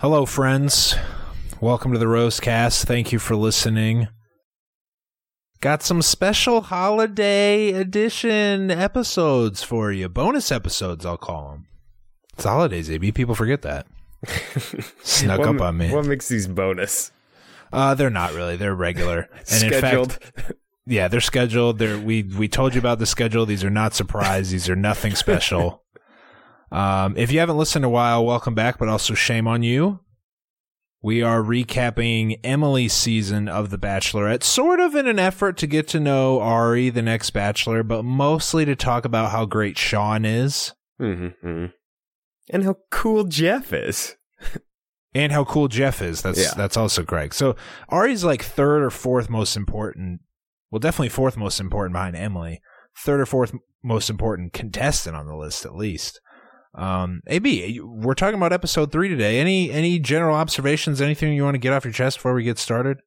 Hello, friends. Welcome to the Rosecast. Thank you for listening. Got some special holiday edition episodes for you. Bonus episodes, I'll call them. It's holidays, AB. People forget that. Snuck What up on me. What makes these bonus? Uh, they're not really. They're regular. And Scheduled. in fact, yeah, they're scheduled. They're we we told you about the schedule. These are not surprise. These are nothing special. Um, if you haven't listened in a while, welcome back. But also shame on you. We are recapping Emily's season of The Bachelorette, sort of in an effort to get to know Ari, the next Bachelor, but mostly to talk about how great Sean is mm-hmm. And how cool Jeff is. and how cool Jeff is. That's Yeah. that's also correct. So Ari's like third or fourth most important. Well, definitely fourth most important behind Emily. Third or fourth most important contestant on the list, at least. Um, AB, we're talking about episode three today. Any any general observations? Anything you want to get off your chest before we get started?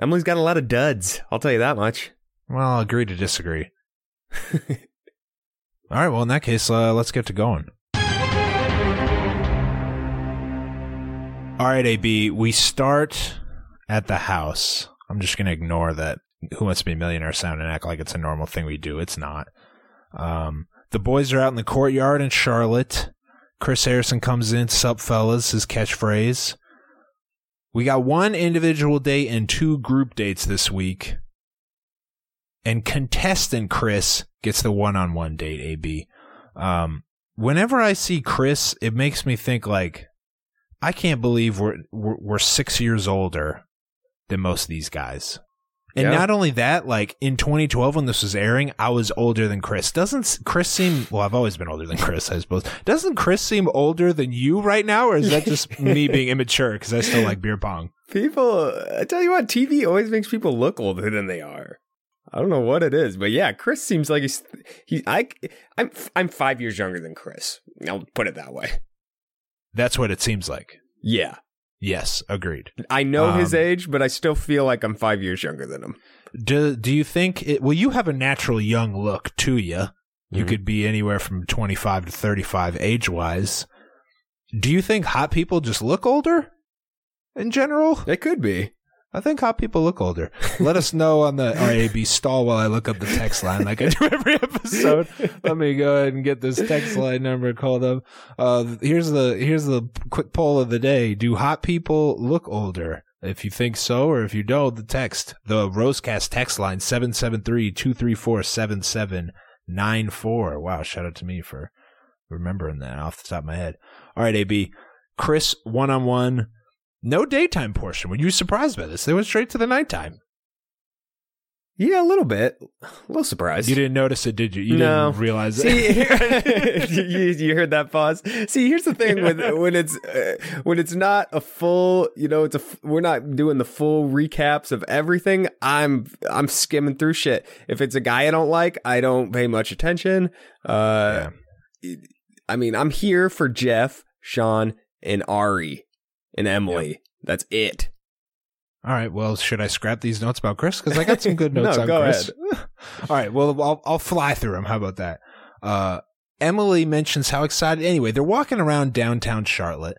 Emily's got a lot of duds. I'll tell you that much. Well, I'll agree to disagree. All right. Well, in that case, uh, let's get to going. All right, AB. We start at the house. I'm just going to ignore that. Who wants to be a millionaire sound and act like it's a normal thing we do? It's not. Um, the boys are out in the courtyard in Charlotte. Chris Harrison comes in. Sup, fellas? His catchphrase. We got one individual date and two group dates this week and contestant Chris gets the one-on-one date. AB. Um, whenever I see Chris, it makes me think like, I can't believe we're we're, we're six years older than most of these guys. And Yeah. not only that, like in 2012 when this was airing, I was older than Chris. Doesn't Chris seem? Well, I've always been older than Chris, I suppose. Doesn't Chris seem older than you right now, or is that just me being immature because I still like beer pong? People, I tell you what, TV always makes people look older than they are. I don't know what it is, but yeah, Chris seems like he's he. I I'm I'm five years younger than Chris. I'll put it that way. That's what it seems like. Yeah, Yes, agreed. I know his Um, age, but I still feel like I'm five years younger than him. Do do you think it, well you have a natural young look to you. You Mhm. could be anywhere from 25 to 35 age-wise. Do you think hot people just look older in general? It could be. I think hot people look older. Let us know on the RAB stall while I look up the text line like I do every episode. Let me go ahead and get this text line number called up. Uh, here's the here's the quick poll of the day. Do hot people look older? If you think so, or if you don't, the text the Rosecast text line 773-234-7794. Wow, shout out to me for remembering that off the top of my head. All right, AB. Chris, one on one. No daytime portion. Were you surprised by this? They went straight to the nighttime. Yeah, a little bit. A little surprised. You didn't notice it, did you? You no. didn't realize See, it. you, you heard that pause. See, here's the thing with when it's uh, when it's not a full, you know, it's a we're not doing the full recaps of everything. I'm I'm skimming through shit. If it's a guy I don't like, I don't pay much attention. Uh, I mean, I'm here for Jeff, Sean, and Ari, and Emily. That's it. All right. Well, should I scrap these notes about Chris? Because I got some good notes No, on go Chris. All right. Well, I'll, I'll fly through them. How about that? Uh, Emily mentions how excited. Anyway, they're walking around downtown Charlotte.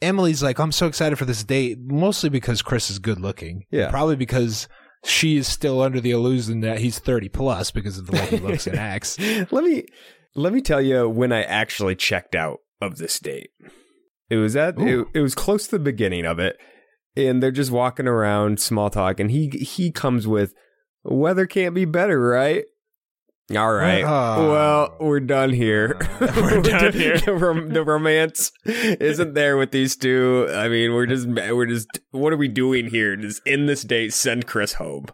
Emily's like, I'm so excited for this date, mostly because Chris is good looking. Yeah. Probably because she is still under the illusion that he's 30 plus because of the way he looks and acts. Let me Let me tell you when I actually checked out of this date. It was at it, it was close to the beginning of it, and they're just walking around, small talk, and he he comes with, "Weather can't be better, right?" All right. Oh. Well, we're done here. Ah. We're done here. the, romance isn't there with these two. I mean, we're just we're just what are we doing here? Just in this date, send Chris home.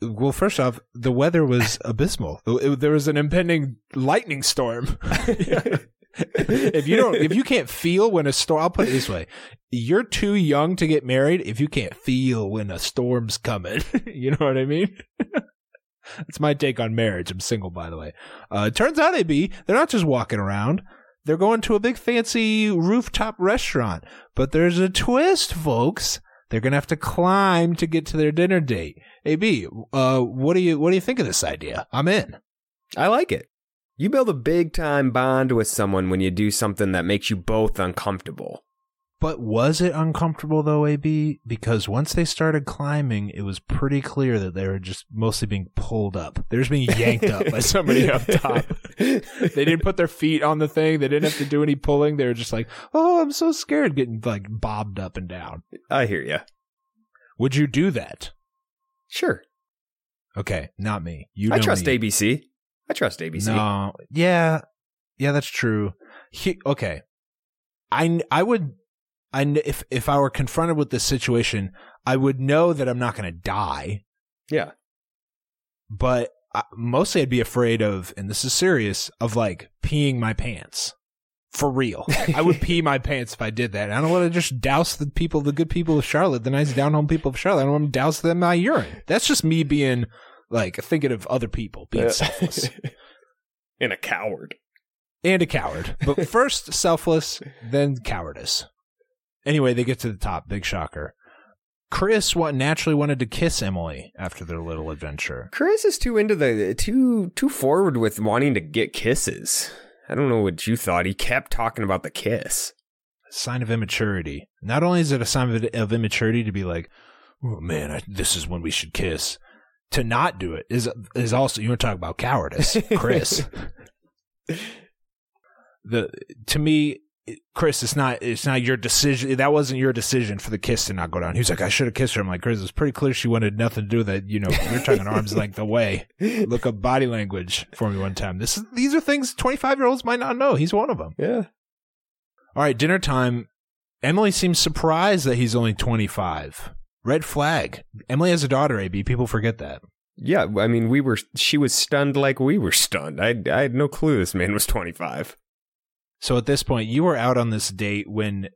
Well, first off, the weather was abysmal. There was an impending lightning storm. if you don't, if you can't feel when a storm, I'll put it this way: you're too young to get married if you can't feel when a storm's coming. you know what I mean? That's my take on marriage. I'm single, by the way. Uh, turns out, AB, they're not just walking around. They're going to a big fancy rooftop restaurant. But there's a twist, folks. They're gonna have to climb to get to their dinner date. AB, uh, what do you what do you think of this idea? I'm in. I like it. You build a big time bond with someone when you do something that makes you both uncomfortable. But was it uncomfortable though, AB? Because once they started climbing, it was pretty clear that they were just mostly being pulled up. They're just being yanked up by somebody up top. They didn't put their feet on the thing. They didn't have to do any pulling. They were just like, "Oh, I'm so scared," getting like bobbed up and down. I hear you. Would you do that? Sure. Okay, not me. You. I trust me. ABC. I trust ABC. No, yeah, yeah, that's true. He, okay, I I would, I if if I were confronted with this situation, I would know that I'm not going to die, Yeah. but I, mostly I'd be afraid of, and this is serious, of like peeing my pants. For real, I would pee my pants if I did that. I don't want to just douse the people, the good people of Charlotte, the nice down home people of Charlotte. I don't want to douse them in my urine. That's just me being like thinking of other people, being selfless. and a coward. and a coward. But first selfless, then cowardice. Anyway, they get to the top. Big shocker. Chris what naturally wanted to kiss Emily after their little adventure. Chris is too into the too too forward with wanting to get kisses. I don't know what you thought. He kept talking about the kiss. Sign of immaturity. Not only is it a sign of, of immaturity to be like, oh man, I, this is when we should kiss. To not do it is is also you want to talk about cowardice, Chris. the to me, Chris, it's not it's not your decision. That wasn't your decision for the kiss to not go down. He was like, I should have kissed her. I'm like, Chris, it's pretty clear she wanted nothing to do with that. You know, you're talking arms length away. Look up body language for me one time. This is these are things 25 year olds might not know. He's one of them. Yeah. All right, dinner time. Emily seems surprised that he's only 25. Red flag. Emily has a daughter, AB. People forget that. Yeah, I mean, we were. She was stunned like we were stunned. I, I had no clue this man was twenty five. So at this point, you were out on this date when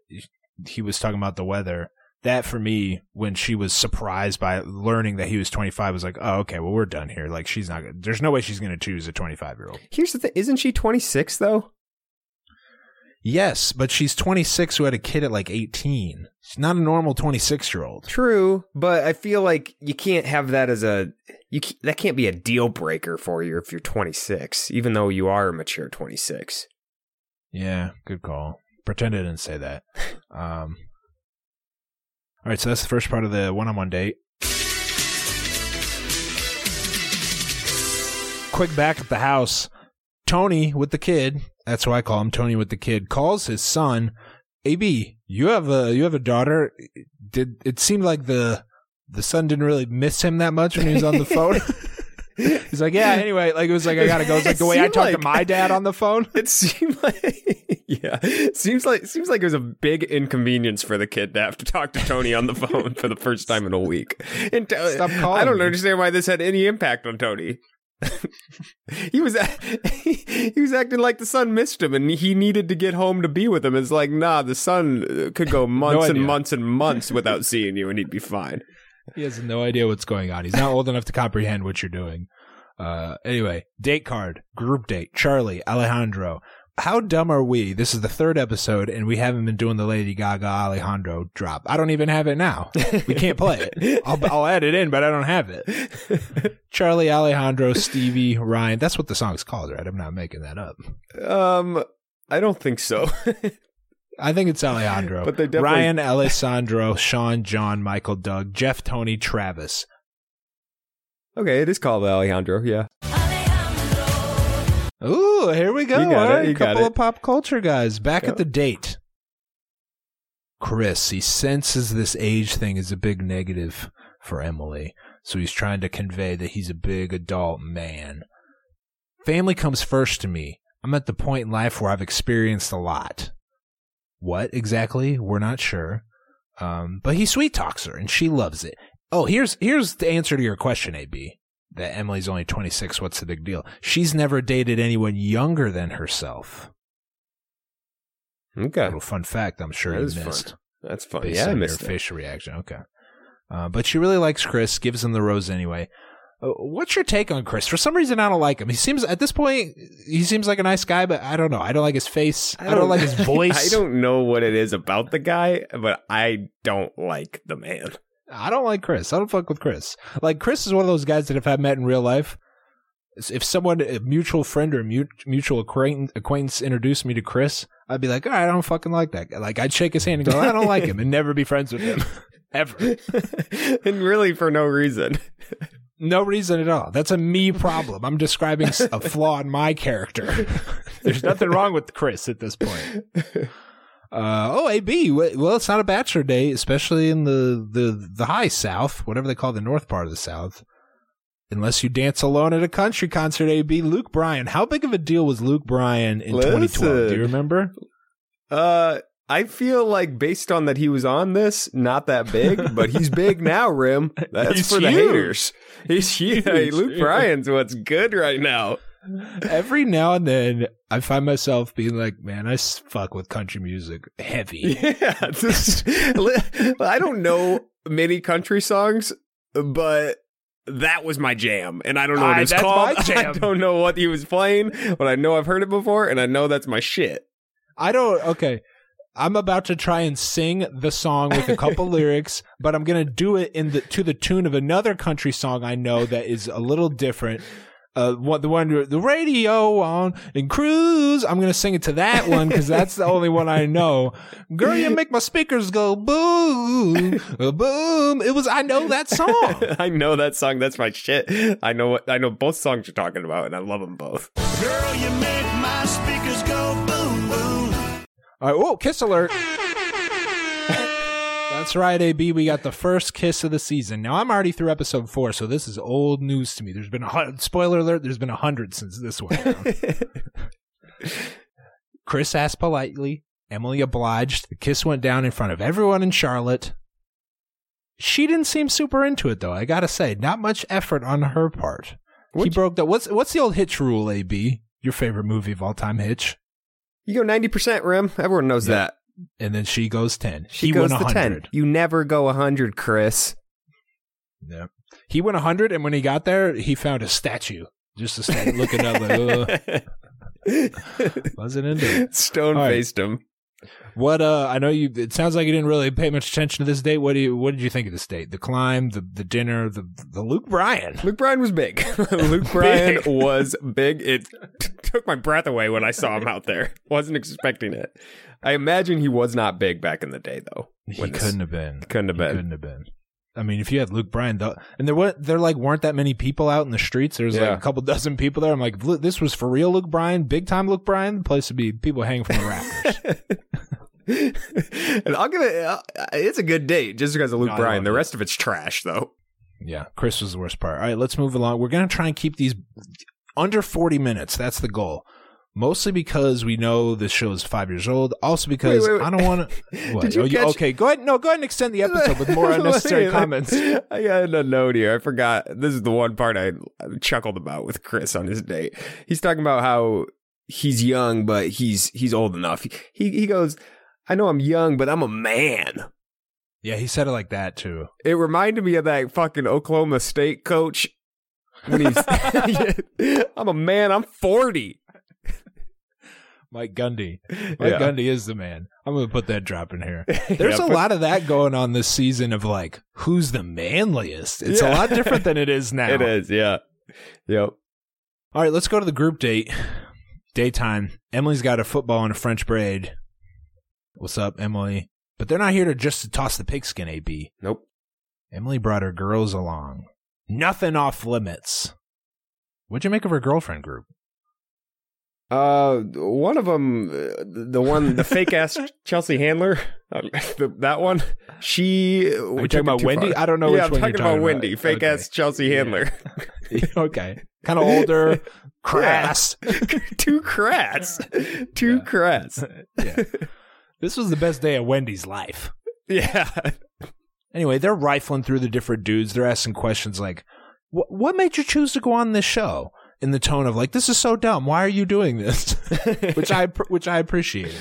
he was talking about the weather. That for me, when she was surprised by learning that he was 25, was like, oh, okay, well, we're done here. Like, she's not, there's no way she's going to choose a 25 year old. Here's the thing: isn't she twenty six though? Yes, but she's 26 who had a kid at like 18. She's not a normal 26 year old. True, but I feel like you can't have that as a you. That can't be a deal breaker for you if you're twenty six, even though you are a mature twenty six. Yeah, good call. Pretend I didn't say that. Um, all right, so that's the first part of the one-on-one date. Quick back at the house. Tony with the kid. That's why I call him. Tony with the kid calls his son. Ab, you have a you have a daughter. Did it seemed like the the son didn't really miss him that much when he was on the phone? He's like, yeah. Anyway, like it was like I gotta go. It's like the way I Seemed talk to my dad on the phone. It seemed like yeah, seems like seems like it was a big inconvenience for the kid to have to talk to Tony on the phone for the first time in a week. And to- Stop calling I don't understand why this had any impact on Tony. he was he was acting like the son missed him and he needed to get home to be with him. It's like nah, the son uh, could go months and months and months without seeing you and he'd be fine. He has no idea what's going on. He's not old enough to comprehend what you're doing. Uh, anyway, date card, group date, Charlie, Alejandro. How dumb are we? This is the third episode, and we haven't been doing the Lady Gaga Alejandro drop. I don't even have it now. We can't play it. I'll, I'll add it in, but I don't have it. Charlie, Alejandro, Stevie, Ryan. That's what the song's called, right? I'm not making that up. Um, I don't think so. I think it's Alejandro. But they definitely- Ryan, Alessandro, Sean, John, Michael, Doug, Jeff, Tony, Travis. okay, it is called Alejandro. Yeah. Ooh, here we go. You got All it, right, you a got couple it. of pop culture guys. Back at the date. Chris, he senses this age thing is a big negative for Emily. So he's trying to convey that he's a big adult man. Family comes first to me. I'm at the point in life where I've experienced a lot. What exactly? We're not sure. Um, but he sweet talks her and she loves it. Oh, here's here's the answer to your question, AB. That Emily's only 26. What's the big deal? She's never dated anyone younger than herself. Okay. Little fun fact, I'm sure That you is fun. missed. That's fun. Based Yeah, I on your missed it. facial reaction. Okay. Uh, but she really likes Chris, gives him the rose anyway. Uh, what's your take on Chris? For some reason, I don't like him. He seems, at this point, he seems like a nice guy, but I don't know. I don't like his face. I don't, like his voice. I don't know what it is about the guy, but I don't like the man. I don't like Chris. I don't fuck with Chris. Like Chris is one of those guys that if I met in real life, if someone, a mutual friend or mutual acquaintance, acquaintance introduced me to Chris, I'd be like, all right, I don't fucking like that guy. Like I'd shake his hand and go, I don't like him, and never be friends with him ever. and really for no reason. No reason at all. That's a me problem. I'm describing a flaw in my character. There's nothing wrong with Chris at this point. Uh, oh, AB. Well, it's not a bachelor day, especially in the, the, the high South, whatever they call the north part of the South. Unless you dance alone at a country concert, AB. Luke Bryan. How big of a deal was Luke Bryan in 2012? Do you remember? Uh, I feel like based on that he was on this, not that big, but he's big now, Rim. That's He's for the haters. He's huge. Hey, Luke Bryan's what's good right now. Every now and then, I find myself being like, man, I fuck with country music heavy. Yeah, just, I don't know many country songs, but that was my jam, and I don't know what it's called. I don't know what he was playing, but I know I've heard it before, and I know that's my shit. I don't. Okay, I'm about to try and sing the song with a couple lyrics, but I'm gonna do it in the to the tune of another country song I know that is a little different. Uh, what the one the radio on and cruise. I'm gonna sing it to that one because that's the only one I know. Girl, you make my speakers go boom, boom. It was I know that song. I know that song. That's my shit. I know what I know. Both songs you're talking about, and I love them both. Girl, you make my speakers go boom, boom. All right, whoa, kiss alert. That's right, AB. We got the first kiss of the season. Now I'm already through episode four, so this is old news to me. There's been a hun- spoiler alert. There's been a hundred since this one. Chris asked politely. Emily obliged. The kiss went down in front of everyone in Charlotte. She didn't seem super into it, though. I gotta say, not much effort on her part. he What'd broke the what's what's the old Hitch rule? AB, your favorite movie of all time, Hitch. You go ninety percent, Rim. Everyone knows Yeah. that. And then she goes ten. She he goes went to 100. ten. You never go hundred, Chris. Yeah. He went 100, and when he got there, he found a statue. Just a statue looking up like, "Ugh." wasn't into it. Stone All right. faced him. What, uh, I know you, it sounds like you didn't really pay much attention to this date. What do you, what did you think of this date? The climb, the, the dinner, the, the Luke Bryan. Luke Bryan was big. Luke Bryan Big. was big. It t- took my breath away when I saw him out there. Wasn't expecting it. I imagine he was not big back in the day, though. He this- couldn't have been. couldn't have He been. Couldn't have been. I mean, if you had Luke Bryan, though, and there were there like weren't that many people out in the streets. There was Yeah. like a couple dozen people there. I'm like, this was for real, Luke Bryan, big time Luke Bryan. The place would be people hanging from the rafters. and I'll give it. Uh, it's a good date just because of Luke No, Bryan. The it. rest of it's trash, though. Yeah, Chris was the worst part. All right, let's move along. We're going to try and keep these under 40 minutes. That's the goal. Mostly because we know this show is five years old. Also because Wait, wait, wait. I don't want to. Did oh, you catch- Okay, go ahead. No, go ahead and extend the episode with more unnecessary comments. I had a note here. I forgot. This is the one part I chuckled about with Chris on his date. He's talking about how he's young, but he's he's old enough. He he goes, "I know I'm young, but I'm a man." Yeah, he said it like that too. It reminded me of that fucking Oklahoma State coach when he's, "I'm a man. I'm 40." Mike Gundy. Mike Yeah. Gundy is the man. I'm going to put that drop in here. There's Yeah, a lot of that going on this season of like, who's the manliest? It's a lot different than it is now. It is, yeah. Yep. All right, let's go to the group date. Daytime. Emily's got a football and a French braid. What's up, Emily? But they're not here to just to toss the pigskin, AB. Nope. Emily brought her girls along. Nothing off limits. What'd you make of her girlfriend group? Uh, one of them, uh, the one, the fake ass Chelsea Handler, uh, the, that one. She. Are talking about Wendy? I don't know. Yeah, which I'm one talking about talking Wendy, fake Okay. ass Chelsea Yeah. Handler. okay, kind of older, crass. Too crass. Too Yeah. crass. yeah. This was the best day of Wendy's life. Yeah. Anyway, they're rifling through the different dudes. They're asking questions like, "What what made you choose to go on this show?" In the tone of like, "This is so dumb. Why are you doing this?" which I which I appreciated.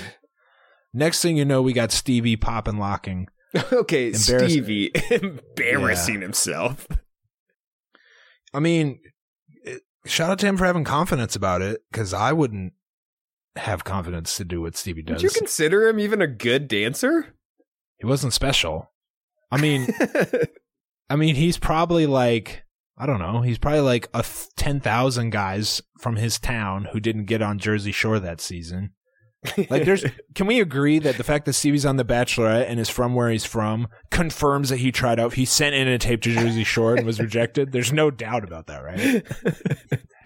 Next thing you know, we got Stevie popping locking. okay, Embarrassing. Stevie embarrassing himself. I mean, shout out to him for having confidence about it because I wouldn't have confidence to do what Stevie Would does. you consider him even a good dancer? he wasn't special. I mean, I mean, he's probably like I don't know. He's probably like a th- ten thousand guys from his town who didn't get on Jersey Shore that season. Like, there's. Can we agree that the fact that Stevie's on The Bachelorette and is from where he's from confirms that he tried out? He sent in a tape to Jersey Shore and was rejected. There's no doubt about that, right?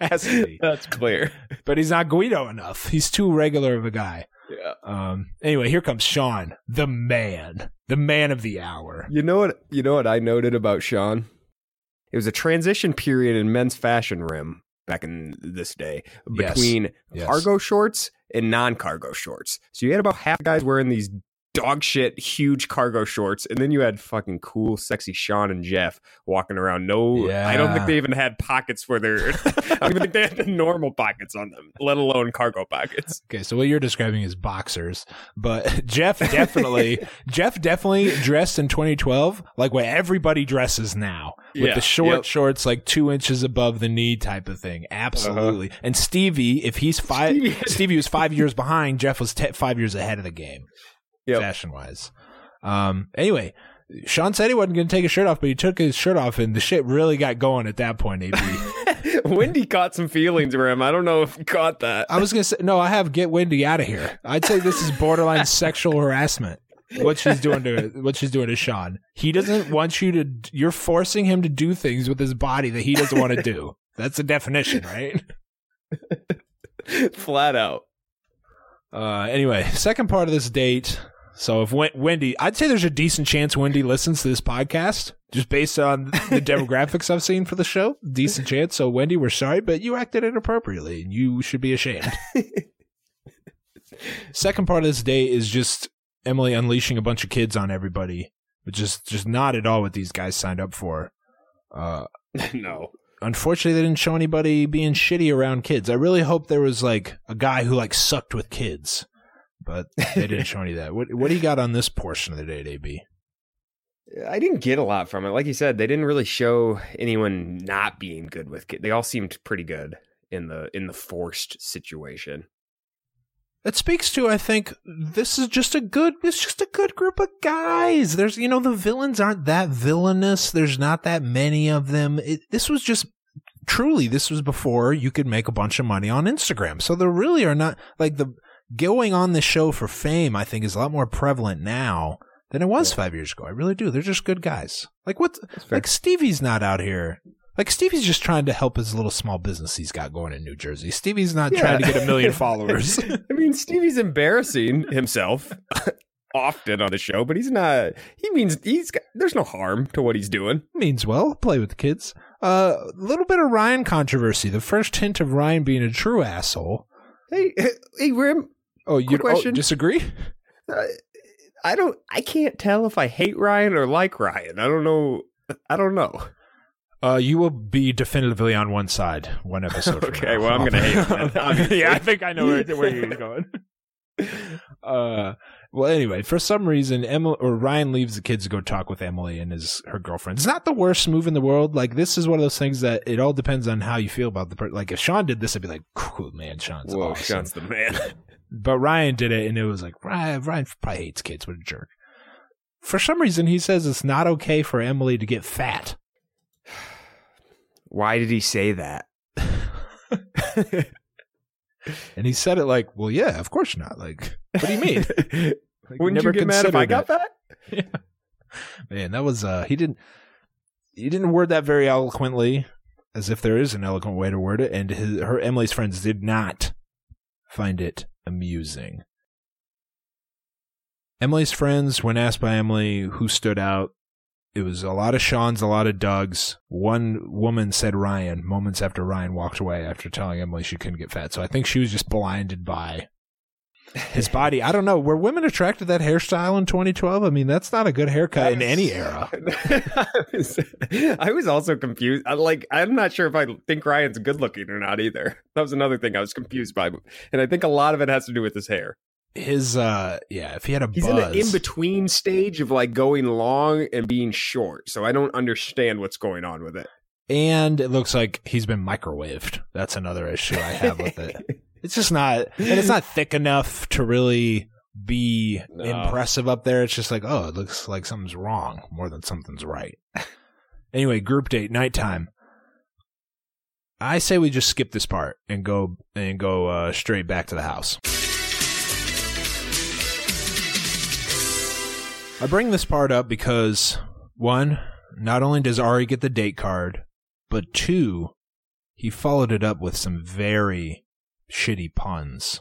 Has to be. That's clear. But he's not Guido enough. He's too regular of a guy. Yeah. Um. Anyway, here comes Sean, the man, the man of the hour. You know what? You know what I noted about Sean? It was a transition period in men's fashion rim back in this day between Yes. cargo shorts and non-cargo shorts. So you had about half guys wearing these dog shit huge cargo shorts, and then you had fucking cool, sexy Sean and Jeff walking around. No, I don't think they even had pockets for their. I don't even think they had the normal pockets on them, let alone cargo pockets. Okay, so what you're describing is boxers, but Jeff definitely, Jeff definitely dressed in 2012 like what everybody dresses now, with Yeah, the short yep. shorts like two inches above the knee type of thing. Absolutely. And Stevie, if he's five, Uh-huh. Stevie- Stevie was five years behind. Jeff was te- five years ahead of the game, Yep. fashion wise. Um. Anyway. Sean said he wasn't going to take his shirt off, but he took his shirt off, and the shit really got going at that point. AB, Wendy caught some feelings for him. I don't know if he caught that. I was going to say, no, I have get Wendy out of here. I'd say this is borderline sexual harassment. What she's doing to what she's doing to Sean. He doesn't want you to. You're forcing him to do things with his body that he doesn't want to do. That's the definition, right? Flat out. Uh, anyway, second part of this date. So if Wen- Wendy, I'd say there's a decent chance Wendy listens to this podcast, just based on the demographics I've seen for the show. Decent chance. So Wendy, we're sorry, but you acted inappropriately, and you should be ashamed. Second part of this day is just Emily unleashing a bunch of kids on everybody, which is just not at all what these guys signed up for. Uh, no. unfortunately, they didn't show anybody being shitty around kids. I really hope there was like a guy who like sucked with kids, but they didn't show any of that. What what do you got on this portion of the date, AB? I didn't get a lot from it. Like you said, they didn't really show anyone not being good with kids. They all seemed pretty good in the in the forced situation. It speaks to I think this is just a good it's just a good group of guys. There's you know the villains aren't that villainous. There's not that many of them. It, this was just truly this was before you could make a bunch of money on Instagram. So there really are not like the going on the show for fame. I think is a lot more prevalent now than it was five years ago. I really do. They're just good guys. Like what? Like Stevie's not out here. Like Stevie's just trying to help his little small business he's got going in New Jersey. Stevie's not Yeah. trying to get a million followers. I mean, Stevie's embarrassing himself often on the show, but he's not. He means he's. got- There's no harm to what he's doing. means well. Play with the kids. A uh, little bit of Ryan controversy. The first hint of Ryan being a true asshole. Hey, hey, Rim. Oh, you Quick oh, disagree? Uh, I don't. I can't tell if I hate Ryan or like Ryan. I don't know. I don't know. Uh, you will be definitively on one side one episode. from Okay, well, I'm gonna hate him yeah, I think I know where, where you're going. Uh, well, anyway, for some reason, Emily or Ryan leaves the kids to go talk with Emily and his her girlfriend. It's not the worst move in the world. Like this is one of those things that it all depends on how you feel about the person. Like if Sean did this, I'd be like, cool, man, Sean's Whoa, awesome. Sean's the man. But Ryan did it, and it was like Ryan. Ryan probably hates kids. What a jerk. For some reason, he says it's not okay for Emily to get fat. Why did he say that? And he said it like, "Well, yeah, of course not." Like, what do you mean? Like, Wouldn't never you get mad if I got that. that? Man, that was uh he didn't he didn't word that very eloquently, as if there is an eloquent way to word it, and his her Emily's friends did not find it amusing. Emily's friends, when asked by Emily who stood out, it was a lot of Sean's, a lot of Doug's. One woman said Ryan moments after Ryan walked away after telling Emily she couldn't get fat. So I think she was just blinded by his body. I don't know. Were women attracted to that hairstyle in 2012? I mean, that's not a good haircut in any era. I, was, I was also confused. I, like, I'm not sure if I think Ryan's good looking or not either. That was another thing I was confused by, and I think a lot of it has to do with his hair. His, uh, yeah, if he had a He's buzz, in an in between stage of like going long and being short, so I don't understand what's going on with it. And it looks like he's been microwaved. That's another issue I have with it. It's just not, and it's not thick enough to really be No. impressive up there. It's just like, oh, it looks like something's wrong more than something's right. anyway, group date, nighttime. I say we just skip this part and go and go uh, straight back to the house. I bring this part up because one, not only does Ari get the date card, but two, he followed it up with some very shitty puns.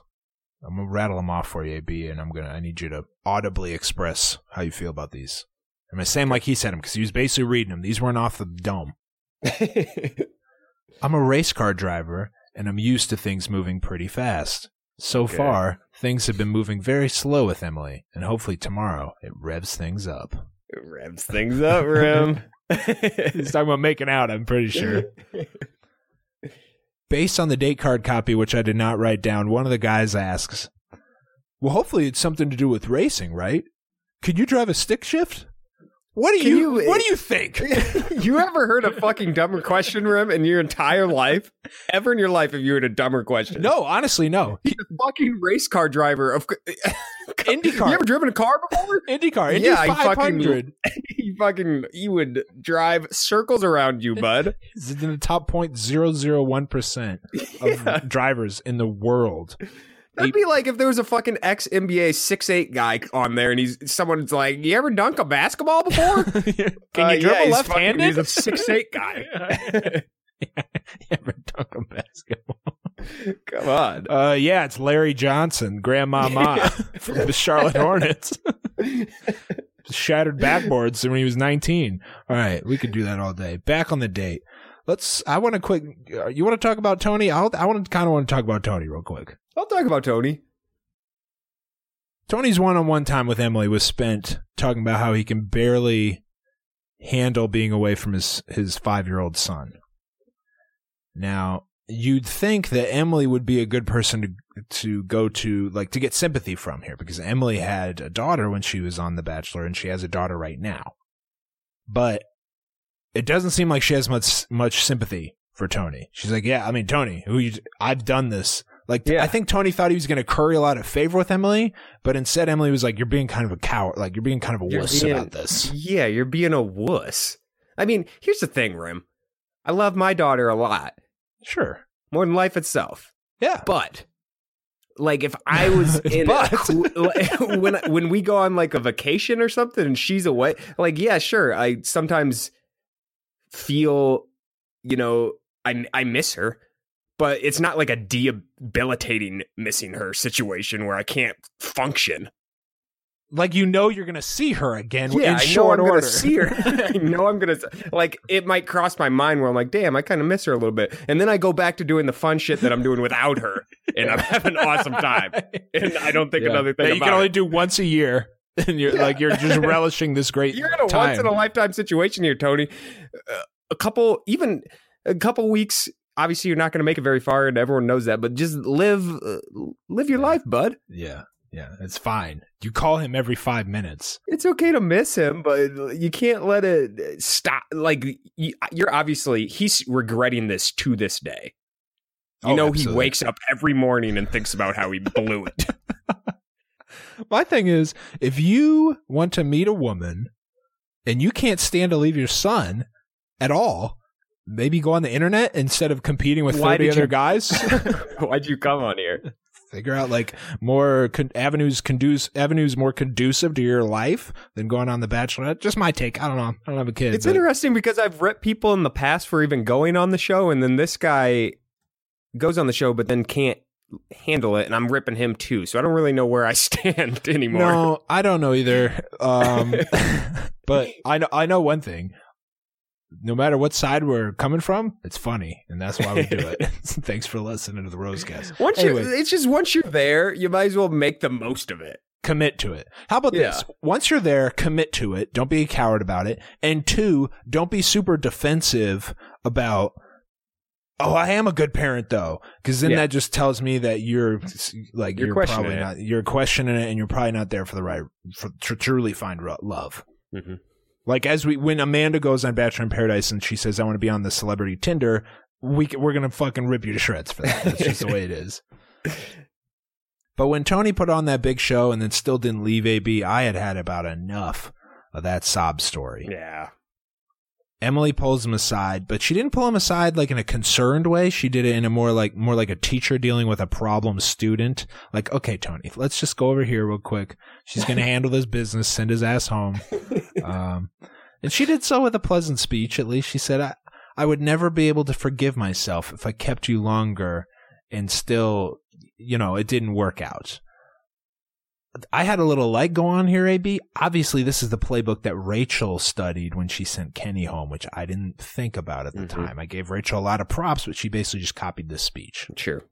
I'm gonna rattle them off for you, AB, and I'm gonna I need you to audibly express how you feel about these. I'm gonna say them like he said them because he was basically reading them. These weren't off the dome. I'm a race car driver, and I'm used to things moving pretty fast. So Okay. far, things have been moving very slow with Emily, and hopefully tomorrow it revs things up. It revs things up, Rim. He's talking about making out, I'm pretty sure. Based on the date card copy, which I did not write down, one of the guys asks, Well, hopefully it's something to do with racing, right? Could you drive a stick shift? What do you, you- what do you think? you ever heard a fucking dumber question, Rim, in your entire life? Ever in your life have you heard a dumber question? no, honestly, no. He's a fucking race car driver. Of IndyCar. You ever driven a car before? IndyCar, Indy Yeah, I fucking- 500 he fucking he would drive circles around you, bud. is in the top point zero zero one percent of Yeah. drivers in the world. That'd be like if there was a fucking ex NBA six eight guy on there, and he's someone's like, "You ever dunk a basketball before?" Can you Uh, yeah, dribble he's left-handed? fucking- He's a six eight guy. Ever dunk a basketball? Come on. Uh, yeah, it's Larry Johnson, Grandmama from the Charlotte Hornets. Shattered backboards when he was 19. All right, we could do that all day. Back on the date. Let's. I want to quick. Uh, you want to talk about Tony? I'll, I want to kind of want to talk about Tony real quick. I'll talk about Tony. Tony's one-on-one time with Emily was spent talking about how he can barely handle being away from his his five-year-old son. Now, you'd think that Emily would be a good person to to go to, like to get sympathy from here, because Emily had a daughter when she was on The Bachelor, and she has a daughter right now. But it doesn't seem like she has much much sympathy for Tony. She's like, "Yeah, I mean, Tony, who you, I've done this." Like, Yeah. I think Tony thought he was going to curry a lot of favor with Emily, but instead Emily was like, "You're being kind of a coward. Like, you're being kind of a You're wuss being- about this." Yeah, you're being a wuss. I mean, here's the thing, Rim. I love my daughter a lot, Sure. more than life itself. Yeah. But like if I was in But. like, when when we go on like a vacation or something and she's away, like yeah, sure, I sometimes feel, you know, I I miss her, but it's not like a debilitating missing her situation where I can't function. Like you know you're to see her again yeah, in I know I'm order. gonna see her. I know I'm gonna like it might cross my mind where I'm like, damn, I kind of miss her a little bit, and then I go back to doing the fun shit that I'm doing without her, and I'm having an awesome time. And I don't think Yeah. another thing that you can only it. do once a year, and you're like you're just relishing this great You're in a time. once in a lifetime situation here, Tony. Uh, a couple, even a couple weeks. Obviously, you're not going to make it very far, and everyone knows that. But just live, uh, live your life, bud. yeah, yeah, it's fine. You call him every five minutes. It's okay to miss him, but you can't let it stop. Like you- you're obviously he's regretting this to this day. You Oh, know, absolutely. he wakes up every morning and thinks about how he blew it. My thing is, if you want to meet a woman and you can't stand to leave your son at all, maybe go on the internet instead of competing with Why 30 other you- guys. Why'd you come on here? Figure out like more con- avenues conduce avenues more conducive to your life than going on the Bachelorette. Just my take. I don't know. I don't have a kid. It's but- interesting because I've ripped people in the past for even going on the show, and then this guy goes on the show, but then can't handle it, and I'm ripping him too. So I don't really know where I stand anymore. No, I don't know either. Um, but I know I know one thing. No matter what side we're coming from, it's funny, and that's why we do it. Thanks for listening to the Rosecast. Once Anyway. you, it's just once you're there, you might as well make the most of it. commit to it. How about this? Once you're there, commit to it. Don't be a coward about it. And two, don't be super defensive about, oh, I am a good parent though. Cause then Yeah. that just tells me that you're like, You're you're, probably it. not, you're questioning it and you're probably not there for the right, for, to truly find love. Mhm. Like as we, when Amanda goes on Bachelor in Paradise and she says, I want to be on the celebrity Tinder, we, we're going to fucking rip you to shreds for that. That's just the way it is. But when Tony put on that big show and then still didn't leave AB, I had had about enough of that sob story. Yeah. Emily pulls him aside, but she didn't pull him aside like in a concerned way. She did it in a more like more like a teacher dealing with a problem student. Like, okay, Tony, let's just go over here real quick. She's gonna handle this business, send his ass home. Um, and she did so with a pleasant speech. At least she said, "I I would never be able to forgive myself if I kept you longer and still, you know, it didn't work out." I had a little light go on here, AB. Obviously, this is the playbook that Rachel studied when she sent Kenny home, which I didn't think about at the Mhm. time. I gave Rachel a lot of props, but she basically just copied this speech. Sure.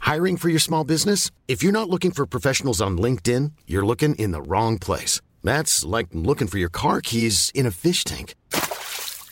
Hiring for your small business? If you're not looking for professionals on LinkedIn, you're looking in the wrong place. That's like looking for your car keys in a fish tank.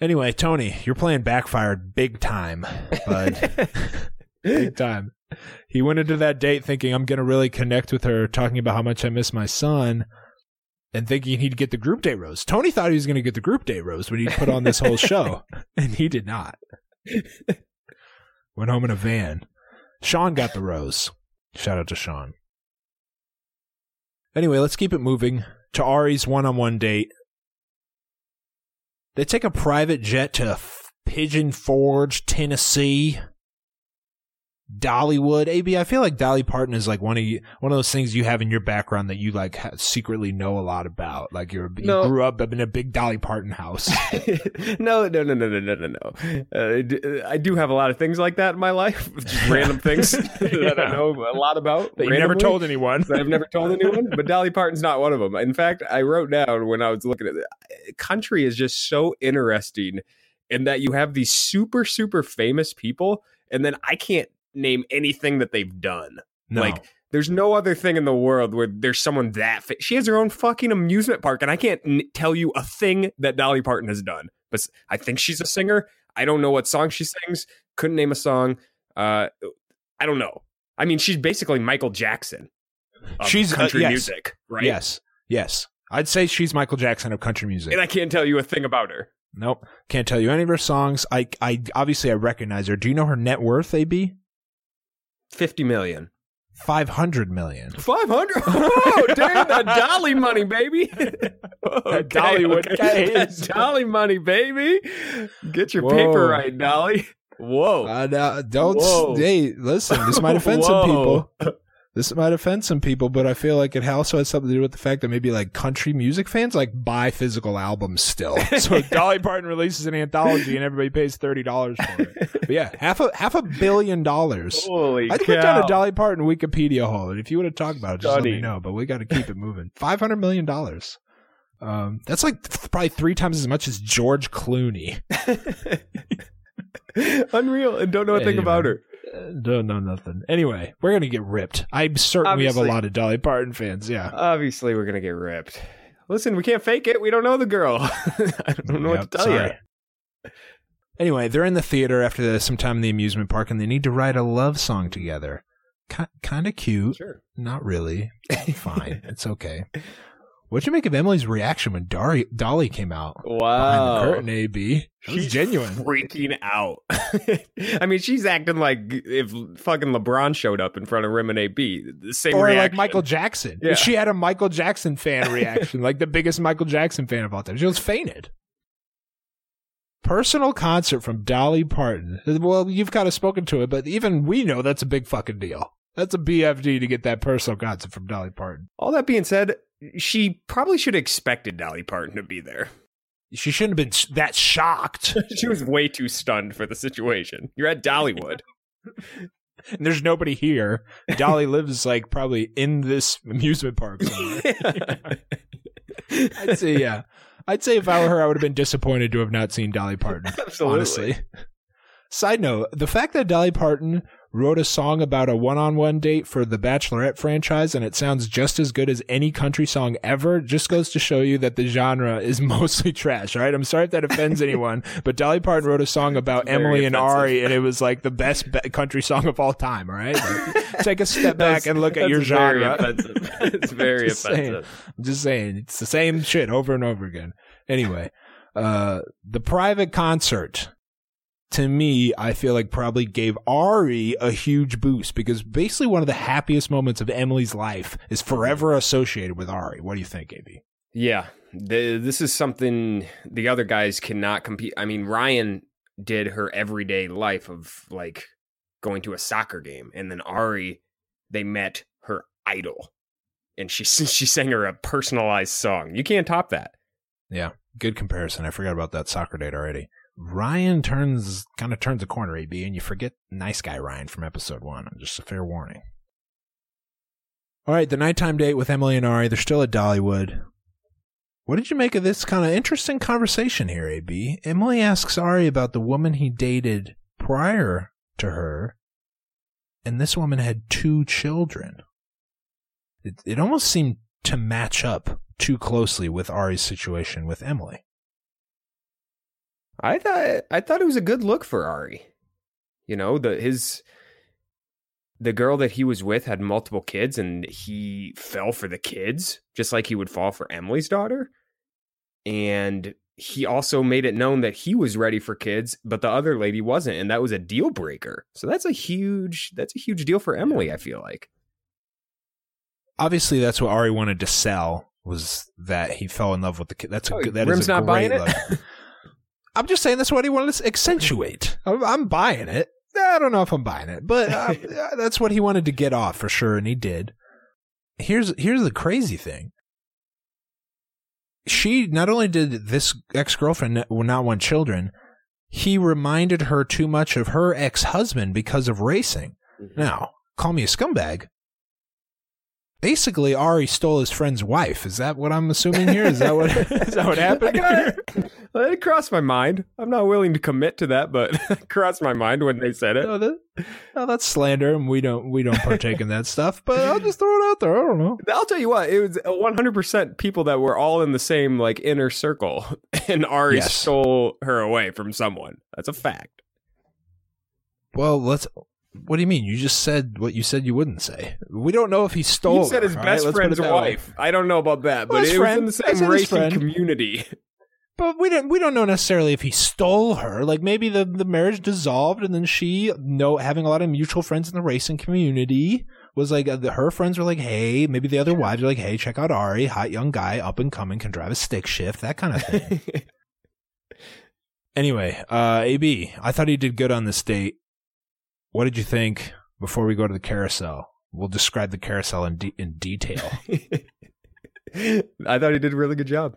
Anyway, Tony, you're playing backfired big time, bud. big time. He went into that date thinking I'm going to really connect with her, talking about how much I miss my son, and thinking he'd get the group date rose. Tony thought he was going to get the group date rose when he put on this whole show, and he did not. Went home in a van. Sean got the rose. Shout out to Sean. Anyway, let's keep it moving to Ari's one on one date. They take a private jet to Pigeon Forge, Tennessee. Dollywood, AB. I feel like Dolly Parton is like one of you, one of those things you have in your background that you like ha- secretly know a lot about. Like you're you No. grew up in a big Dolly Parton house. no, no, no, no, no, no, no, no. Uh, I do have a lot of things like that in my life, just random things that I know a lot about. that you never told anyone. I've never told anyone. But Dolly Parton's not one of them. In fact, I wrote down when I was looking at it, country is just so interesting in that you have these super, super famous people, and then I can't name anything that they've done. No. Like, there's no other thing in the world where there's someone that fa- she has her own fucking amusement park, and I can't n- tell you a thing that Dolly Parton has done. But I think she's a singer. I don't know what song she sings. Couldn't name a song. Uh, I don't know. I mean, she's basically Michael Jackson. Of She's, uh, country yes. music, right? Yes, yes. I'd say she's Michael Jackson of country music. And I can't tell you a thing about her. nope, can't tell you any of her songs. I, I obviously I recognize her. Do you know her net worth? AB Fifty million. five hundred million. Five hundred. Oh, damn that Dolly money, baby. That Dollywood okay. cash. That Dolly money, baby. Get your Whoa. paper right, Dolly. Whoa. Uh, now, don't. Whoa. Hey, listen. This might offend some people. This might offend some people, but I feel like it also has something to do with the fact that maybe like country music fans like buy physical albums still. So Dolly Parton releases an anthology and everybody pays thirty dollars for it. But yeah, half a half a billion dollars. Holy I put down cow. a Dolly Parton Wikipedia hole, and if you want to talk about it, just let me know. But we got to keep it moving. Five hundred million dollars. Um, that's like th- probably three times as much as George Clooney. Unreal. And don't know a thing about her. Don't know nothing. Anyway, we're gonna get ripped. I'm certain we have a lot of Dolly Parton fans. Yeah. Obviously, we're gonna get ripped. Listen, we can't fake it. We don't know the girl. I don't know Yep, what to tell sorry. you. Anyway, they're in the theater after the, some time in the amusement park, and they need to write a love song together. Ki- kind of cute. Sure. Not really. Fine. it's okay. What'd you make of Emily's reaction when Dari- Dolly came out behind Wow. the curtain? AB. She's genuine. freaking out. I mean, she's acting like if fucking LeBron showed up in front of Rim and AB. The same Or like. Michael Jackson. Yeah. She had a Michael Jackson fan reaction, like the biggest Michael Jackson fan of all time. She was fainted. Personal concert from Dolly Parton. Well, you've kind of spoken to it, but even we know that's a big fucking deal. That's a BFD to get that personal concert from Dolly Parton. All that being said, she probably should have expected Dolly Parton to be there. She shouldn't have been that shocked. she was way too stunned for the situation. You're at Dollywood. and there's nobody here. Dolly lives like probably in this amusement park somewhere. I'd say yeah. I'd say if I were her, I would have been disappointed to have not seen Dolly Parton. Absolutely. Honestly. Side note: the fact that Dolly Parton wrote a song about a one-on-one date for the Bachelorette franchise, and it sounds just as good as any country song ever, just goes to show you that the genre is mostly trash. Right? I'm sorry if that offends anyone, but Dolly Parton wrote a song about Emily and offensive. Arie, and it was like the best be- country song of all time. All right, Like, take a step back and look at your genre. offensive. It's very Just saying. offensive. I'm just saying, it's the same shit over and over again. Anyway, uh, the private concert, to me, I feel like probably gave Arie a huge boost because basically one of the happiest moments of Emily's life is forever associated with Arie. What do you think, AB? Yeah, the, this is something the other guys cannot compete. I mean, Ryan did her everyday life of like going to a soccer game, and then Arie, they met her idol, and she she sang her a personalized song. You can't top that. Yeah, good comparison. I forgot about that soccer date already. Ryan turns kind of turns a corner, AB, and you forget nice guy Ryan from episode one. Just a fair warning. All right, the nighttime date with Emily and Arie. They're still at Dollywood. What did you make of this kind of interesting conversation here, AB? Emily asks Arie about the woman he dated prior to her, and this woman had two children. It, it almost seemed to match up too closely with Arie's situation with Emily. I thought I thought it was a good look for Arie. You know, the his the girl that he was with had multiple kids and he fell for the kids just like he would fall for Emily's daughter. And he also made it known that he was ready for kids, but the other lady wasn't, and that was a deal breaker. So that's a huge that's a huge deal for Emily, I feel like. Obviously, that's what Arie wanted to sell was that he fell in love with the kid. That's a Oh, good. That is Rim's a not great buying it? I'm just saying that's what he wanted to accentuate. I'm, I'm buying it. I don't know if I'm buying it, but uh, that's what he wanted to get off for sure, and he did. Here's here's the crazy thing. She not only did this ex girlfriend not want children, he reminded her too much of her ex husband because of racing. Now, call me a scumbag. Basically, Arie stole his friend's wife. Is that what I'm assuming here? Is that what is that what happened? I got- it crossed my mind. I'm not willing to commit to that, but it crossed my mind when they said it. No, that, no, that's slander, and we don't we don't partake in that stuff. But I'll just throw it out there. I don't know. I'll tell you what, it was 100% people that were all in the same like inner circle, and Arie Yes. stole her away from someone. That's a fact. Well, let's. What do you mean? You just said what you said you wouldn't say. We don't know if he stole. you said his best right? Friend's that way. wife. I don't know about that, Well, but it friend. was in the same racing community. But we don't we don't know necessarily if he stole her. Like maybe the, the marriage dissolved and then she know having a lot of mutual friends in the racing community was like uh, the, her friends were like, hey, maybe the other wives are like, hey, check out Arie, hot young guy, up and coming, can drive a stick shift, that kind of thing. anyway, uh, AB, I thought he did good on this date. What did you think before we go to the carousel? We'll describe the carousel in de- in detail. I thought he did a really good job.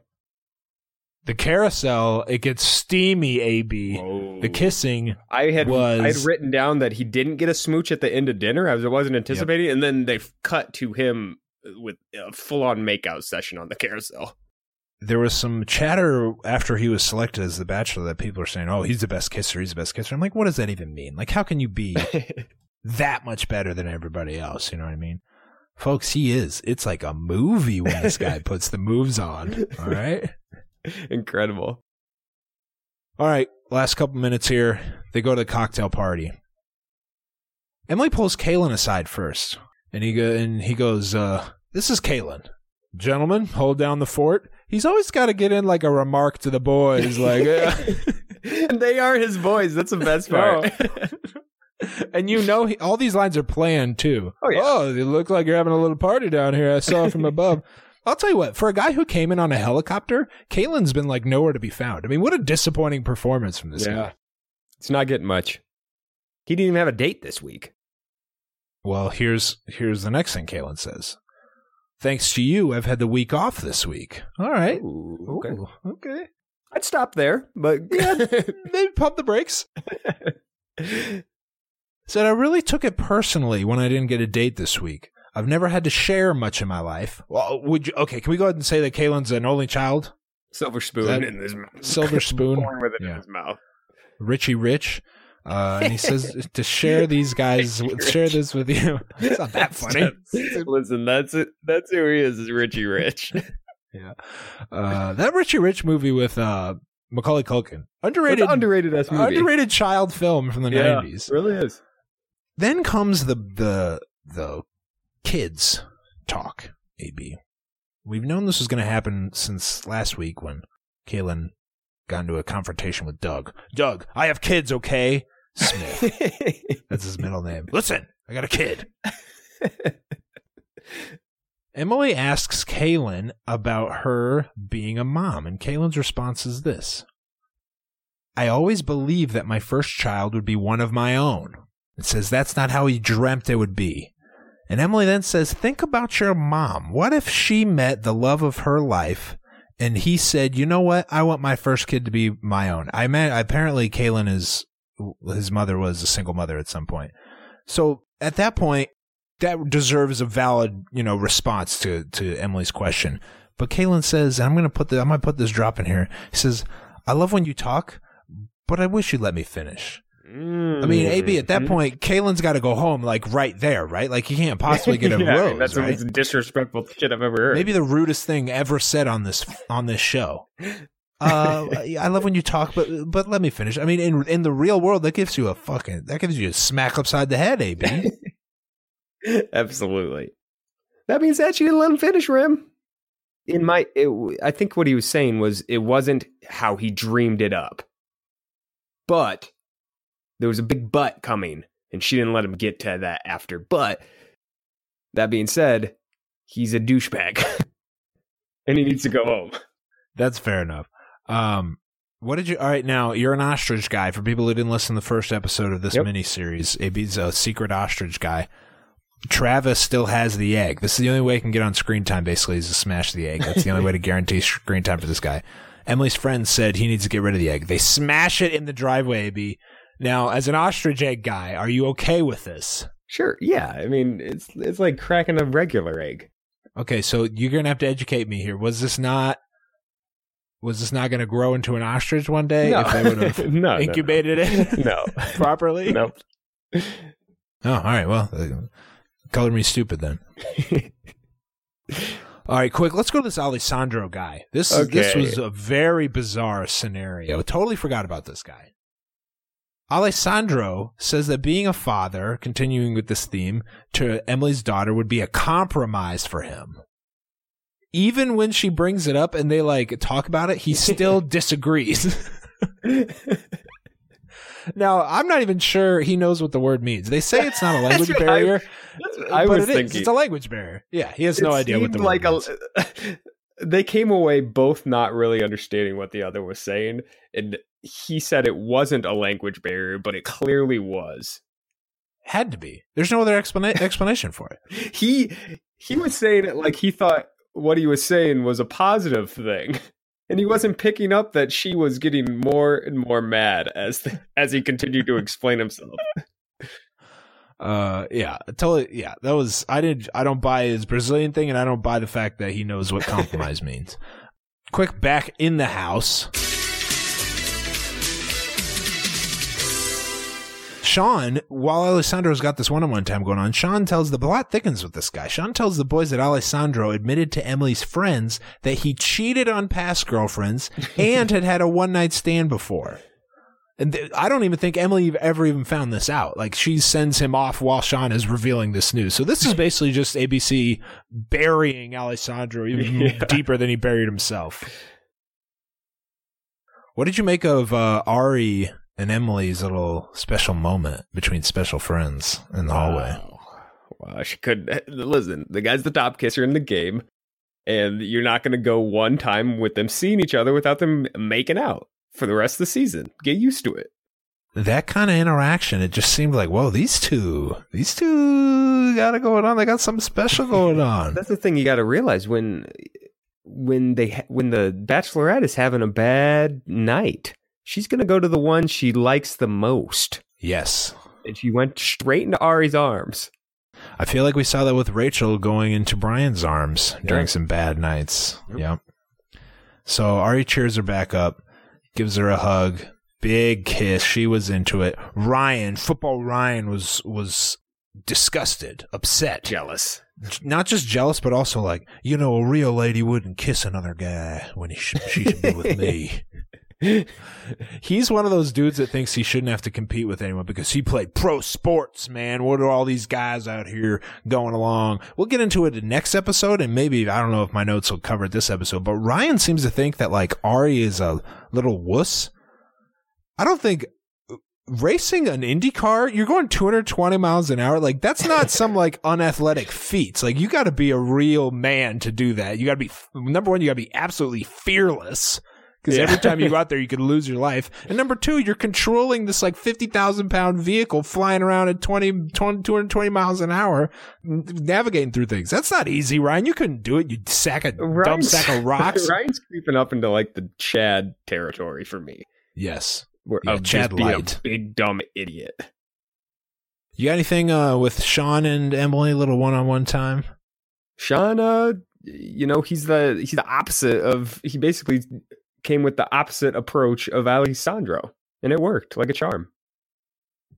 the carousel, it gets steamy. AB, the kissing. I had was- I had written down that he didn't get a smooch at the end of dinner. I was- I wasn't anticipating, and then they cut to him with a full on makeout session on the carousel. There was some chatter after he was selected as the bachelor that people are saying, "Oh, he's the best kisser. He's the best kisser." I'm like, what does that even mean? Like, how can you be that much better than everybody else. You know what I mean? Folks, he is. It's like a movie when this guy puts the moves on. All right. Incredible. All right. Last couple minutes here. They go to the cocktail party. Emily pulls Kalon aside first, and he go and he goes, uh, "This is Kalon, gentlemen. Hold down the fort." He's always got to get in like a remark to the boys, like, and they are his boys. That's the best part. and you know, he, all these lines are planned too. Oh, yeah. Oh, it look like you're having a little party down here. I saw from above. I'll tell you what, for a guy who came in on a helicopter, Kalon's been like nowhere to be found. I mean, what a disappointing performance from this guy. It's not getting much. He didn't even have a date this week. Well, here's here's the next thing Kalon says. Thanks to you, I've had the week off this week. All right. Ooh, okay. Ooh, okay. I'd stop there, but Yeah, maybe pump the brakes. Said I really took it personally when I didn't get a date this week. I've never had to share much in my life. Well, would you? Okay, can we go ahead and say that Kalon's an only child? silver spoon That- in his mouth. Silver spoon. Born with it Yeah. in his mouth. Richie Rich. Uh, and he says to share these guys, share this with you. It's not that funny. Listen, that's it. That's who he is. Is Richie Rich. Yeah. Uh, that Richie Rich movie with uh, Macaulay Culkin. Underrated, underrated ass movie. underrated child film from the 90s. it really is. Then comes the the the kids talk. AB. We've known this was going to happen since last week when Kalon got into a confrontation with Doug. Doug, I have kids, okay? Smith. That's his middle name. Listen, I got a kid. Emily asks Kalon about her being a mom, and Kalon's response is this I always believed that my first child would be one of my own. It says that's not how he dreamt it would be. And Emily then says, Think about your mom. What if she met the love of her life and he said, You know what? I want my first kid to be my own. I meant apparently Kalon is his mother was a single mother at some point. So at that point, that deserves a valid, you know, response to, to Emily's question. But Kalon says, and I'm gonna put the I'm gonna put this drop in here. He says, I love when you talk, but I wish you'd let me finish. I mean, AB, at that Mm-hmm. point, Kalon's got to go home, like right there, right? Like he can't possibly get a Yeah, rose, that's the most disrespectful shit I've ever heard. Maybe the rudest thing ever said on this on this show. Uh, I love when you talk, but but let me finish. I mean, in in the real world, that gives you a fucking that gives you a smack upside the head, AB. Absolutely. That means that she didn't let him finish, Rim. In my, it, I think what he was saying was it wasn't how he dreamed it up, but there was a big but coming, and she didn't let him get to that after. But that being said, he's a douchebag, and he needs to go home. That's fair enough. Um, what did you? All right, now you're an ostrich guy. For people who didn't listen to the first episode of this Yep. miniseries, AB's a secret ostrich guy. Travis still has the egg. This is the only way he can get on screen time. Basically, is to smash the egg. That's the only way to guarantee screen time for this guy. Emily's friend said he needs to get rid of the egg. They smash it in the driveway. AB. Now, as an ostrich egg guy, are you okay with this? Sure, yeah. I mean, it's it's like cracking a regular egg. Okay, so you're gonna have to educate me here. Was this not? Was this not going to grow into an ostrich one day No. if they would have No, no, incubated it No, properly? nope. Oh, all right. Well, uh, color me stupid then. all right, quick. Let's go to this Alessandro guy. This this was a very bizarre scenario. Totally forgot about this guy. Alessandro says that being a father, continuing with this theme, to Emily's daughter would be a compromise for him. Even when she brings it up and they like talk about it, he still disagrees. now, I'm not even sure he knows what the word means. They say it's not a language I- barrier. I but was it is. thinking. It's a language barrier. Yeah, he has no idea what the word like means. a, they came away both not really understanding what the other was saying and he said it wasn't a language barrier but it clearly was Had to be. There's no other explana- explanation for it. he he was saying it like he thought what he was saying was a positive thing and he wasn't picking up that she was getting more and more mad as as he continued to explain himself Uh, yeah, totally. Yeah, that was. I didn't. I don't buy his Brazilian thing, and I don't buy the fact that he knows what compromise means. Quick, back in the house. Sean, while Alessandro's got this one-on-one time going on, Sean tells the plot thickens with this guy. Sean tells the boys that Alessandro admitted to Emily's friends that he cheated on past girlfriends and had had a one-night stand before. And th- I don't even think Emily ever even found this out. Like she sends him off while Sean is revealing this news. So this is basically just ABC burying Alessandro even Yeah. deeper than he buried himself. What did you make of uh, Arie and Emily's little special moment between special friends in the hallway? Wow. Wow, she could listen. The guy's the top kisser in the game, and you're not going to go one time with them seeing each other without them making out for the rest of the season. Get used to it. That kind of interaction, it just seemed like, whoa, these two, these two got it going on. They got something special going on. That's the thing you got to realize when when they when the bachelorette is having a bad night, she's going to go to the one she likes the most, Yes. and she went straight into Arie's arms. I feel like we saw that with Rachel going into Bryan's arms during some bad nights. Yep. So Arie cheers her back up, gives her a hug, big kiss. She was into it. Ryan, football Ryan was was disgusted, upset, Jealous. not just jealous, but also like, you know, a real lady wouldn't kiss another guy when he should, she should be with me. He's one of those dudes that thinks he shouldn't have to compete with anyone because he played pro sports, man. What are all these guys out here going along? We'll get into it in next episode and maybe, I don't know if my notes will cover this episode, but Ryan seems to think that like Arie is a little wuss. I don't think uh, racing an Indy car, you're going 220 miles an hour. Like that's not some like unathletic feats. Like you got to be a real man to do that. You got to be number one. You got to be absolutely fearless because Yeah. every time you go out there, you could lose your life. And number two, you're controlling this like 50,000 pound vehicle flying around at 20, 20 220 miles an hour, navigating through things. That's not easy, Ryan. You couldn't do it. You sack a dumb sack of rocks. Ryan's creeping up into like the Chad territory for me. yes. Where Yeah, of Chad light. a big dumb idiot. You got anything uh, with Sean and Emily? A little one on one time. Sean, uh, you know, he's the he's the opposite of he basically came with the opposite approach of Alessandro, and it worked like a charm.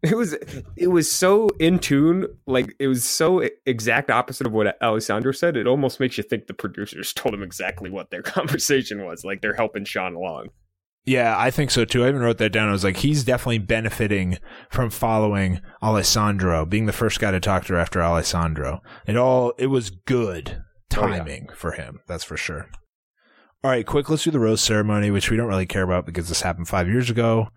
It was it was so in tune, like it was so exact opposite of what Alessandro said. It almost makes you think the producers told him exactly what their conversation was. Like they're helping Sean along. Yeah, I think so too. I even wrote that down. I was like, he's definitely benefiting from following Alessandro, being the first guy to talk to her after Alessandro. It all it was good Oh, yeah. timing for him. That's for sure. All right, quick. Let's do the rose ceremony, which we don't really care about because this happened five years ago,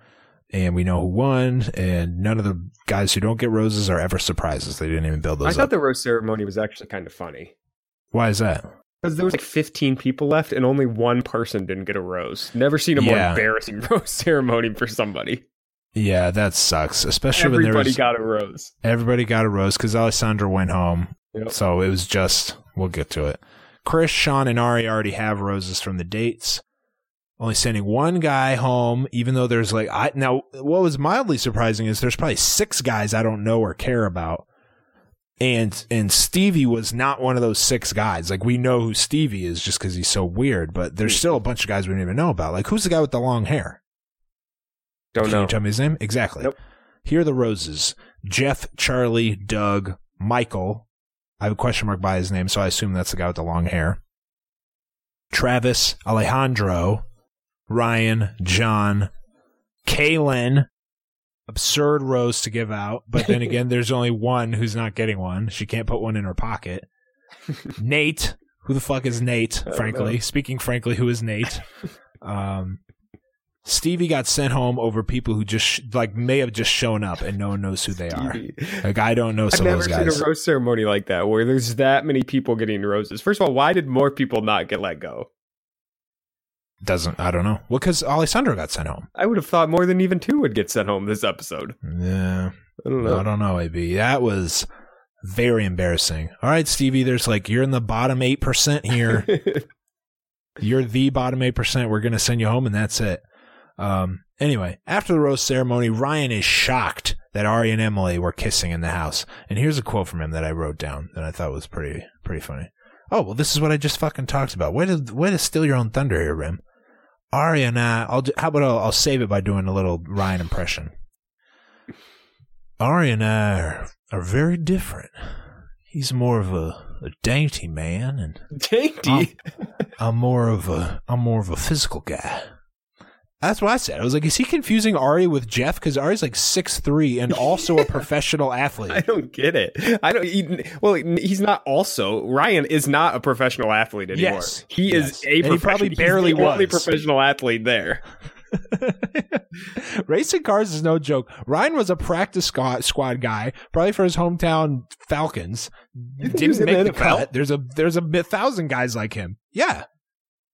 and we know who won. And none of the guys who don't get roses are ever surprises. They didn't even build those. I thought up. the rose ceremony was actually kind of funny Why is that? because there was like 15 people left, and only one person didn't get a rose. Never seen a more Yeah. embarrassing rose ceremony for somebody. Yeah, that sucks. Especially when there Everybody got a rose. everybody got a rose because Alessandro went home. Yep. So it was just, we'll get to it. Chris, Sean, and Arie already have roses from the dates. Only sending one guy home, even though there's like, I now what was mildly surprising is there's probably six guys I don't know or care about. And and Stevie was not one of those six guys. Like we know who Stevie is just because he's so weird, but there's still a bunch of guys we don't even know about. Like who's the guy with the long hair? Don't Can know. you tell me his name? Exactly. Nope. Here are the roses. Jef, Charlie, Doug, Michael. I have a question mark by his name, so I assume that's the guy with the long hair. Travis, Alejandro, Ryan, John, Kalon. Absurd rose to give out, but then again, there's only one who's not getting one. She can't put one in her pocket. Nate, who the fuck is Nate? Frankly, know. speaking frankly, who is Nate? Um, Stevie got sent home over people who just sh- like may have just shown up and no one knows who they are. Like I don't know I've some of never those seen a rose ceremony like that where there's that many people getting roses. First of all, why did more people not get let go? Doesn't I don't know. Well, because Alessandro got sent home. I would have thought more than even two would get sent home this episode. Yeah, I don't know. I don't know. Ab that was very embarrassing. All right, Stevie. There's like you're in the bottom eight percent here. you're the bottom eight percent. We're gonna send you home, and that's it. Um. Anyway, after the rose ceremony, Ryan is shocked that Arie and Emily were kissing in the house. And here's a quote from him that I wrote down that I thought was pretty pretty funny. Oh well, this is what I just fucking talked about. Way to way to steal your own thunder here, Rim. Arie and I, I'll do, how about I'll, I'll save it by doing a little Ryan impression. Arie and I are, are very different. He's more of a, a dainty man, and Dainty. I'm more of a I'm more of a physical guy. That's what I said. I was like, is he confusing Arie with Jef? Because Arie's like six three and also a professional athlete. I don't get it. I don't. He, well, he's not. Also, Ryan is not a professional athlete anymore. Yes. he Yes. is a. He probably barely the only was. professional athlete there. Racing cars is no joke. Ryan was a practice squad, guy, probably for his hometown Falcons. was Didn't make the the cut. There's a there's a thousand guys like him. Yeah,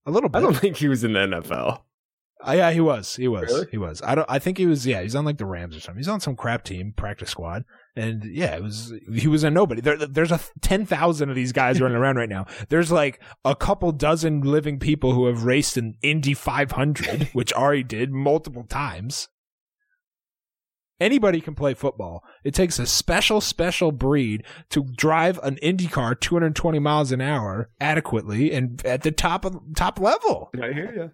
a little bit. I don't think he was in the NFL. Uh, yeah, he was. He was. Really? He was. I don't. I think he was. Yeah, he's on like the Rams or something. He's on some crap team, practice squad, and yeah, it was. He was a nobody. There, there's a ten thousand of these guys running around right now. There's like a couple dozen living people who have raced an Indy 500, which Arie did multiple times. Anybody can play football. It takes a special, special breed to drive an Indy car 220 miles an hour adequately and at the top of top level. I hear you.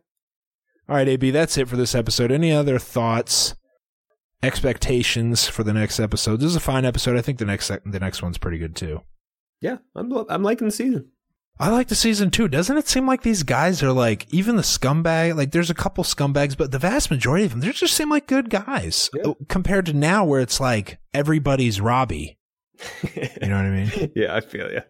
All right, AB, that's it for this episode. Any other thoughts, expectations for the next episode? This is a fine episode. I think the next the next one's pretty good too. Yeah, I'm. I'm liking the season. I like the season too. Doesn't it seem like these guys are like even the scumbag? Like there's a couple scumbags, but the vast majority of them, they just seem like good guys Yeah. Uh, compared to now, where it's like everybody's Robbie. You know what I mean? yeah, I feel you.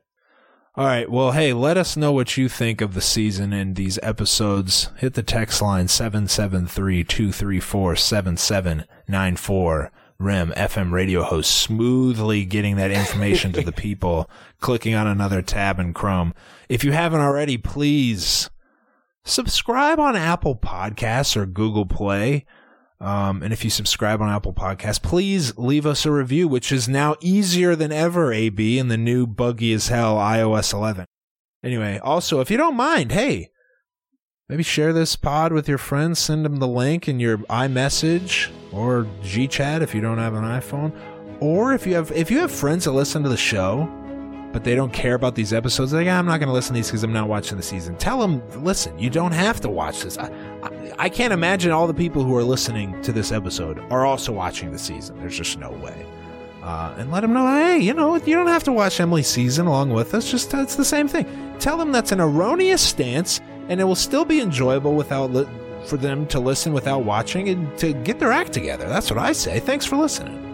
All right. Well, hey, let us know what you think of the season and these episodes. Hit the text line 773-234-7794. Rem, FM radio host, smoothly getting that information to the people, clicking on another tab in Chrome. If you haven't already, please subscribe on Apple Podcasts or Google Play. Um, and if you subscribe on Apple Podcasts, please leave us a review, which is now easier than ever, AB, in the new buggy as hell iOS 11. Anyway, also, if you don't mind, hey, maybe share this pod with your friends, send them the link in your iMessage or GChat if you don't have an iPhone. Or if you have if you have friends that listen to the show, but they don't care about these episodes, like "Ah, I'm not going to listen to these because I'm not watching the season. Tell them, listen, you don't have to watch this. I, I, I can't imagine all the people who are listening to this episode are also watching the season. There's just no way. Uh, and let them know, hey, you know, you don't have to watch Emily's season along with us. Just it's the same thing. Tell them that's an erroneous stance, and it will still be enjoyable without li- for them to listen without watching and to get their act together. That's what I say. Thanks for listening.